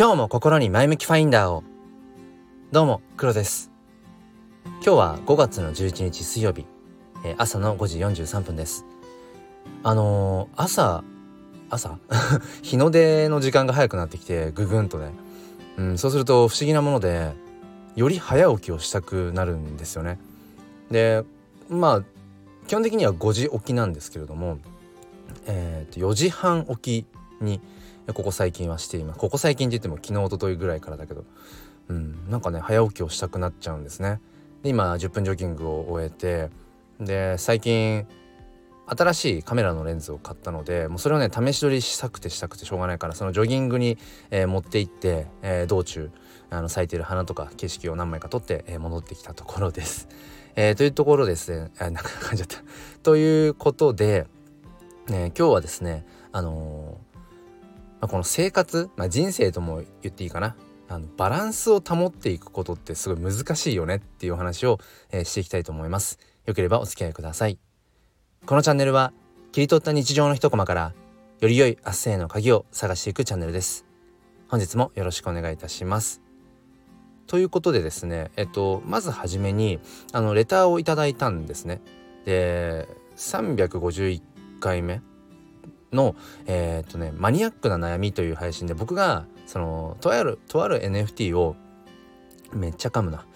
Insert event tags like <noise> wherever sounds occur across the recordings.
今日も心に前向きファインダーを。どうも黒です。今日は5月の11日水曜日、えー、朝の5時43分です。あのー、朝朝？<laughs> 日の出の時間が早くなってきてぐぐんとね、うん、そうすると不思議なものでより早起きをしたくなるんですよね。でまあ基本的には5時起きなんですけれどもえー、と4時半起きにここ最近はしています。ここ最近って言っても昨日一昨日ぐらいからだけど。うん。なんかね早起きをしたくなっちゃうんですね。で今10分ジョギングを終えてで最近新しいカメラのレンズを買ったのでもうそれをね試し撮りしたくてしたくてしょうがないからそのジョギングに、えー、持って行って、えー、道中あの咲いてる花とか景色を何枚か撮って、えー、戻ってきたところです。え、というところですね。あなんか感じちゃった。ということで、ね、今日はですねあのまあ、この生活、まあ、人生とも言っていいかな。あのバランスを保っていくことってすごい難しいよねっていうお話を、えー、していきたいと思います。よければお付き合いください。このチャンネルは切り取った日常の一コマからより良い明日への鍵を探していくチャンネルです。本日もよろしくお願いいたします。ということでですねえっとまずはじめにあのレターをいただいたんですね。で351回目のえー、っとねマニアックな悩みという配信で僕がそのとあるとある NFT をめっちゃ噛むな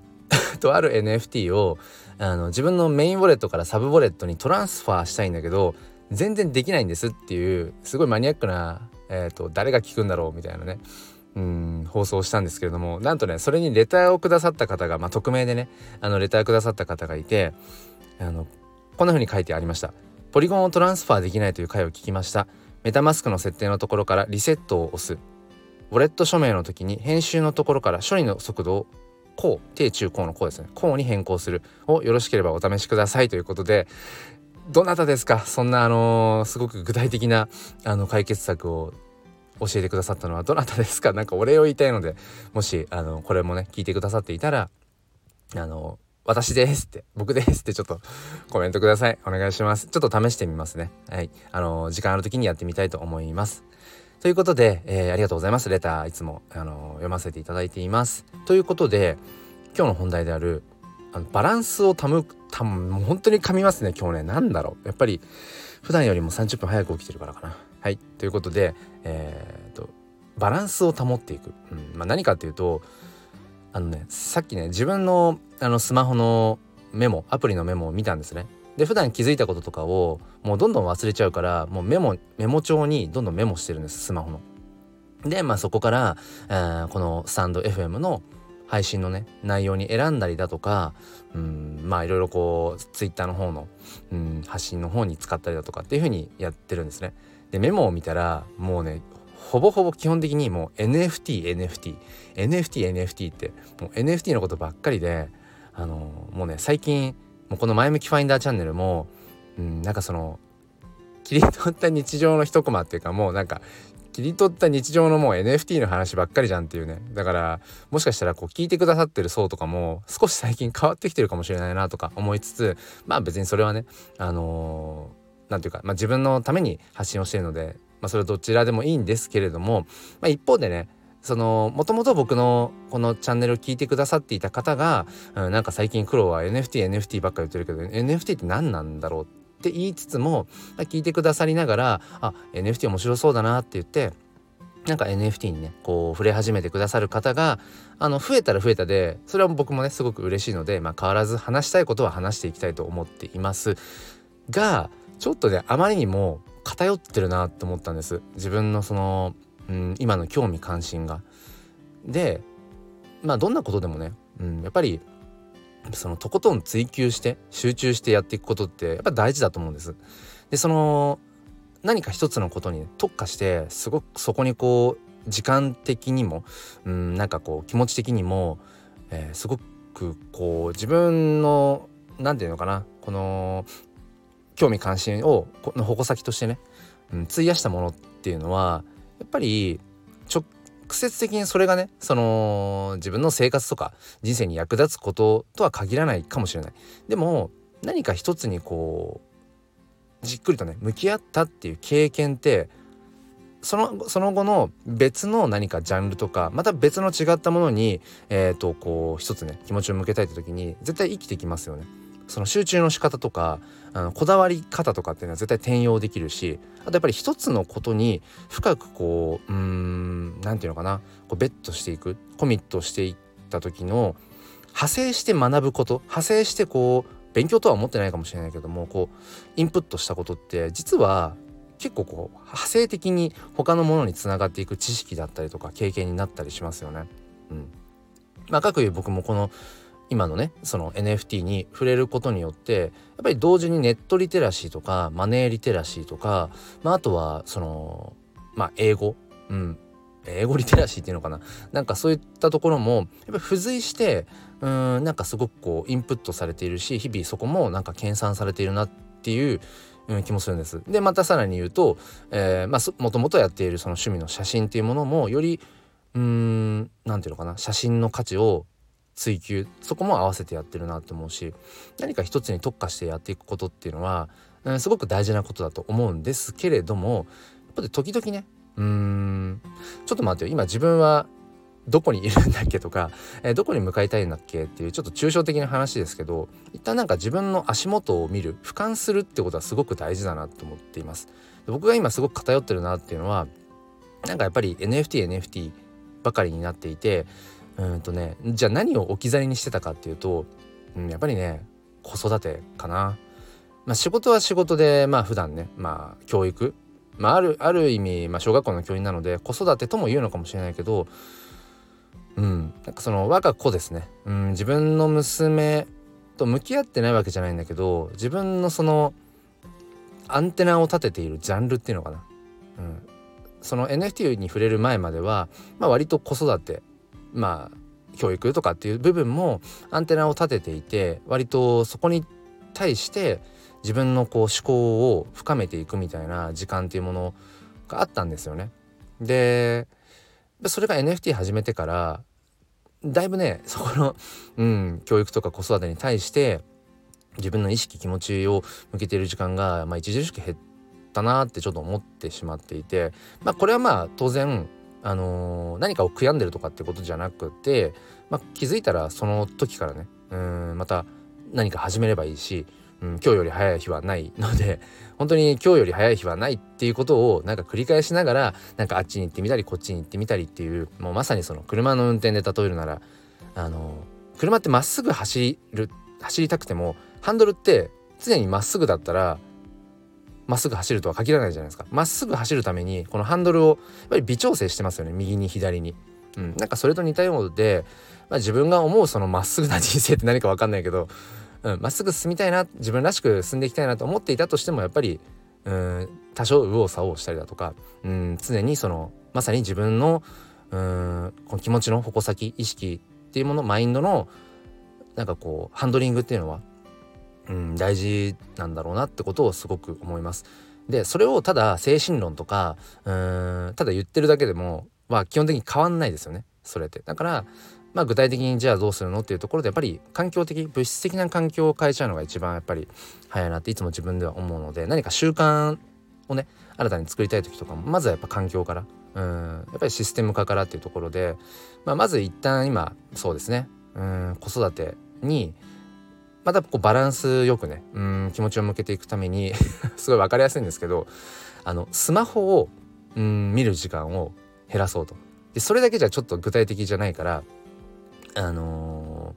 <laughs> とある NFT をあの自分のメインウォレットからサブウォレットにトランスファーしたいんだけど全然できないんですっていうすごいマニアックな、えーと、誰が聞くんだろうみたいなねうん放送したんですけれどもなんとねそれにレターをくださった方が、まあ、匿名でねあのレターくださった方がいてあのこんな風に書いてありました。ポリゴンをトランスファーできないという回を聞きました。メタマスクの設定のところからリセットを押す。ウォレット署名の時に編集のところから処理の速度をこう低中高のこうですね。こうに変更する。をよろしければお試しくださいということで。どなたですか？そんなあのー、すごく具体的なあの解決策を教えてくださったのは。どなたですか？なんかお礼を言いたいのでもしあのこれもね聞いてくださっていたらあの私ですって、僕ですってちょっとコメントください。お願いします。ちょっと試してみますね。はい。あの、時間ある時にやってみたいと思います。ということで、えー、ありがとうございます。レターいつも、あの、読ませていただいています。ということで、今日の本題である、あのバランスを保く、たもう本当に噛みますね、今日ね。なんだろう。やっぱり、普段よりも30分早く起きてるからかな。はい。ということで、えー、と、バランスを保っていく。うん。まあ、何かっていうと、あのねさっきね自分のあのスマホのメモアプリのメモを見たんですね。で普段気づいたこととかをもうどんどん忘れちゃうからもうメモメモ帳にどんどんメモしてるんですスマホの。でまあそこから、えー、このスタンド FM の配信のね内容に選んだりだとかうんまあいろいろこうツイッターの方のうん発信の方に使ったりだとかっていう風にやってるんですね。でメモを見たらもうねほぼほぼ基本的にもう NFT NFT NFT NFT ってもう NFT のことばっかりであのもうね最近もうこの前向きファインダーチャンネルも、うん、なんかその切り取った日常の一コマっていうかもうなんか切り取った日常のもう NFT の話ばっかりじゃんっていうね。だからもしかしたらこう聞いてくださってる層とかも少し最近変わってきてるかもしれないなとか思いつつまあ別にそれはねあの何、ー、ていうか、まあ、自分のために発信をしてるのでまあ、それどちらでもいいんですけれども、まあ、一方でねそのもともと僕のこのチャンネルを聞いてくださっていた方が、うん、なんか最近黒は NFTNFT NFT ばっかり言ってるけど NFT って何なんだろうって言いつつも聞いてくださりながらあ NFT 面白そうだなって言ってなんか NFT にねこう触れ始めてくださる方があの増えたら増えたでそれは僕もねすごく嬉しいので、まあ、変わらず話したいことは話していきたいと思っています。がちょっとねあまりにも偏ってるなって思ったんです自分のその、うん、今の興味関心が。でまあどんなことでもね、うん、やっぱりそのとことん追求して集中してやっていくことってやっぱ大事だと思うんです。でその何か一つのことに特化してすごくそこにこう時間的にも、うん、なんかこう気持ち的にも、えー、すごくこう自分の何て言うのかなこの興味関心をの矛先としてね、うん、費やしたものっていうのはやっぱり直接的にそれがねその自分の生活とか人生に役立つこととは限らないかもしれない。でも何か一つにこうじっくりとね向き合ったっていう経験ってそのその後の別の何かジャンルとかまた別の違ったものにえっ、ー、とこう一つね気持ちを向けたいって時に絶対生きてきますよね。その集中の仕方とかあのこだわり方とかっていうのは絶対転用できるしあとやっぱり一つのことに深くこううん何て言うのかなこうベットしていくコミットしていった時の派生して学ぶこと派生してこう勉強とは思ってないかもしれないけどもこうインプットしたことって実は結構こう派生的に他のものにつながっていく知識だったりとか経験になったりしますよね。うん、まあ、かくいう僕もこの今のねその NFT に触れることによってやっぱり同時にネットリテラシーとかマネーリテラシーとか、まあ、あとはそのまあ英語、うん、英語リテラシーっていうのかな？なんかそういったところもやっぱ付随してうんなんかすごくこうインプットされているし日々そこもなんか研鑽されているなっていううん、気もするんです。でまたさらに言うと、えー、まあ、もともとやっているその趣味の写真っていうものもよりうーん何て言うのかな？写真の価値を追求そこも合わせてやってるなって思うし何か一つに特化してやっていくことっていうのは、すごく大事なことだと思うんですけれどもやっぱり時々ねうんちょっと待ってよ。今自分はどこにいるんだっけとか、えー、どこに向かいたいんだっけっていうちょっと抽象的な話ですけど一旦なんか自分の足元を見る俯瞰するってことはすごく大事だなと思っています。僕が今すごく偏ってるなっていうのはなんかやっぱり NFTNFT NFT ばかりになっていてうんとねじゃあ何を置き去りにしてたかっていうと、うん、やっぱりね子育てかな。まあ、仕事は仕事でまあ普段ねまあ教育。まああるある意味、まあ、小学校の教員なので子育てとも言うのかもしれないけどうんなんかその我が子ですね、うん、自分の娘と向き合ってないわけじゃないんだけど自分のそのアンテナを立てているジャンルっていうのかな、うん、その NFT に触れる前までは、まあ、割と子育てまあ教育とかっていう部分もアンテナを立てていて割とそこに対して自分のこう思考を深めていくみたいな時間っていうものがあったんですよね。でそれが NFT 始めてからだいぶねそこの、うん、教育とか子育てに対して自分の意識気持ちを向けている時間が、まあ、著しく減ったなってちょっと思ってしまっていて、まあ、これはまあ当然あのー、何かを悔やんでるとかってことじゃなくて、まあ、気づいたらその時からねうんまた何か始めればいいし、うん、今日より早い日はないので <laughs> 本当に今日より早い日はないっていうことをなんか繰り返しながらなんかあっちに行ってみたりこっちに行ってみたりっていうもうまさにその車の運転で例えるならあのー、車ってまっすぐ走る走りたくてもハンドルって常にまっすぐだったらまっすぐ走るとは限らないじゃないですか。まっすぐ走るためにこのハンドルをやっぱり微調整してますよね。右に左に。うん、なんかそれと似たようで、まあ、自分が思うそのまっすぐな人生って何か分かんないけどま、うん、っすぐ進みたいな自分らしく進んでいきたいなと思っていたとしてもやっぱりうん。多少右往左往したりだとかうん。常にそのまさに自分のうん。この気持ちの矛先意識っていうものマインドのなんかこうハンドリングっていうのはうん、大事なんだろうなってことをすごく思います。でそれをただ精神論とかうんただ言ってるだけでもは基本的に変わんないですよねそれって。だからまあ具体的にじゃあどうするのっていうところでやっぱり環境的物質的な環境を変えちゃうのが一番やっぱり早いなっていつも自分では思うので何か習慣をね新たに作りたい時とかもまずはやっぱ環境からうんやっぱりシステム化からっていうところで、まあ、まず一旦今そうですねうん子育てにまたこうバランスよくねうん気持ちを向けていくために <laughs> すごい分かりやすいんですけどあのスマホをうん見る時間を減らそうと。でそれだけじゃちょっと具体的じゃないからあの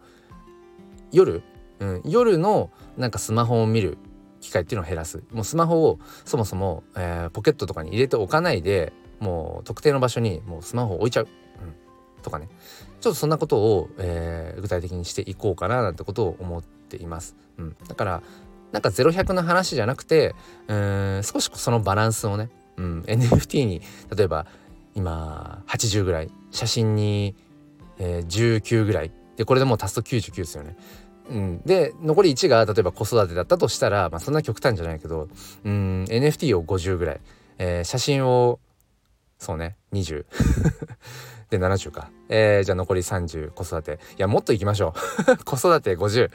ー、夜、うん、夜のなんかスマホを見る機会っていうのを減らす。もうスマホをそもそも、えー、ポケットとかに入れておかないでもう特定の場所にもうスマホを置いちゃう、うん、とかね。ちょっとそんなことを、えー、具体的にしていこうかななんてことを思ってています。うん、だからなんか0100の話じゃなくてうん少しそのバランスをね、うん、NFT に例えば今80ぐらい写真に、えー、19ぐらいでこれでもう足すと99ですよね。うん、で残り1が例えば子育てだったとしたら、まあ、そんな極端じゃないけどうん NFT を50ぐらい、えー、写真をそうね20で70か。えー、じゃあ残り30子育て。いやもっといきましょう。<laughs> 子育て50、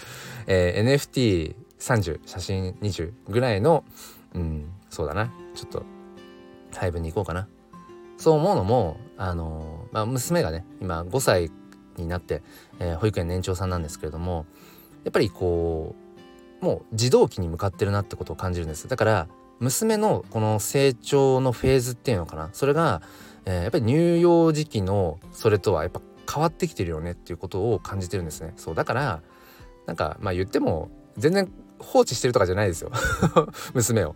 えー、NFT30 写真20ぐらいのうんそうだなちょっと配分に行こうかな。そう思うのもあの、まあ、娘がね今5歳になって、えー、保育園年長さんなんですけれどもやっぱりこうもう児童期に向かってるなってことを感じるんですだから娘のこの成長のフェーズっていうのかなそれが、えー、やっぱり乳幼児期のそれとはやっぱ変わってきてるよねっていうことを感じてるんですねそうだからなんかまあ言っても全然放置してるとかじゃないですよ <laughs> 娘を。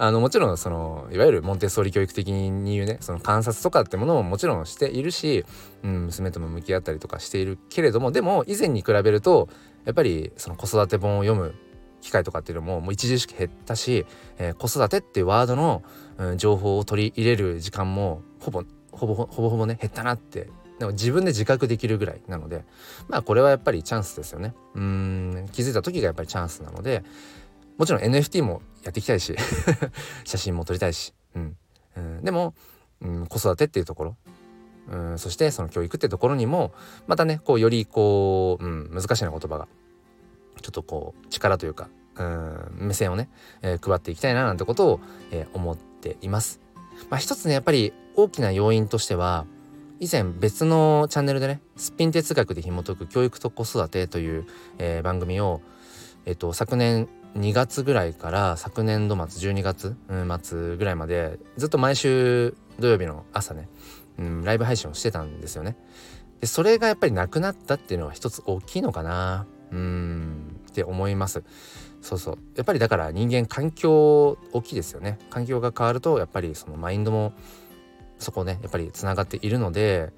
あのもちろんそのいわゆるモンテッソーリ教育的に言うねその観察とかってものももちろんしているし、うん、娘とも向き合ったりとかしているけれどもでも以前に比べるとやっぱりその子育て本を読む機会とかっていうのももう著しく減ったし、えー、子育てっていうワードの、うん、情報を取り入れる時間もほぼほぼほぼほぼね減ったなって。でも自分で自覚できるぐらいなのでまあこれはやっぱりチャンスですよね。うん気づいた時がやっぱりチャンスなのでもちろん NFT もやっていきたいし <laughs> 写真も撮りたいし、うん、うん、でも、うん、子育てっていうところうんそしてその教育っていうところにもまたねこうよりこう、うん、難しいな言葉がちょっとこう力というかうん目線をね、えー、配っていきたいななんてことを、えー、思っています。まあ、一つねやっぱり大きな要因としては以前別のチャンネルでね「すっぴん哲学で紐解く教育と子育て」という、えー、番組を、えーと、昨年2月ぐらいから昨年度末12月、末ぐらいまでずっと毎週土曜日の朝ね、うん、ライブ配信をしてたんですよね。でそれがやっぱりなくなったっていうのは一つ大きいのかなうんって思います。そうそう。やっぱりだから人間環境大きいですよね。環境が変わるとやっぱりそのマインドもそこねやっぱりつながっているので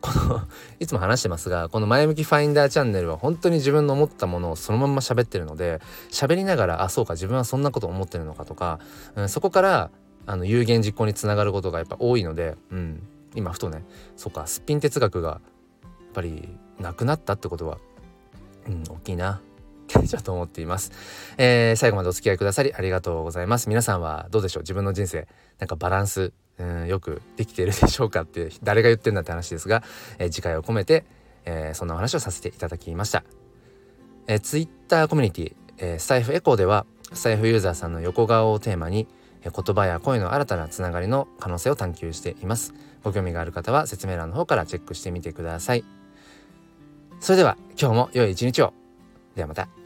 この <laughs> いつも話してますがこの前向きファインダーチャンネルは本当に自分の思ったものをそのまんま喋ってるので喋りながらあそうか自分はそんなこと思ってるのかとか、うん、そこからあの有言実行につながることがやっぱ多いので、うん、今ふとねそうかすっぴん哲学がやっぱりなくなったってことは、うん、大きいな。ちょっと思っています、えー、最後までお付き合いくださりありがとうございます。皆さんはどうでしょう？自分の人生なんかバランスうんよくできているでしょうかって誰が言ってんだって話ですが、えー、次回を込めて、えー、そんなお話をさせていただきました、えー、Twitter コミュニティ、えー、スタイフエコーではスタイフユーザーさんの横顔をテーマに言葉や声の新たなつながりの可能性を探求しています。ご興味がある方は説明欄の方からチェックしてみてください。それでは今日も良い一日を。ではまた。